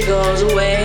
she goes away.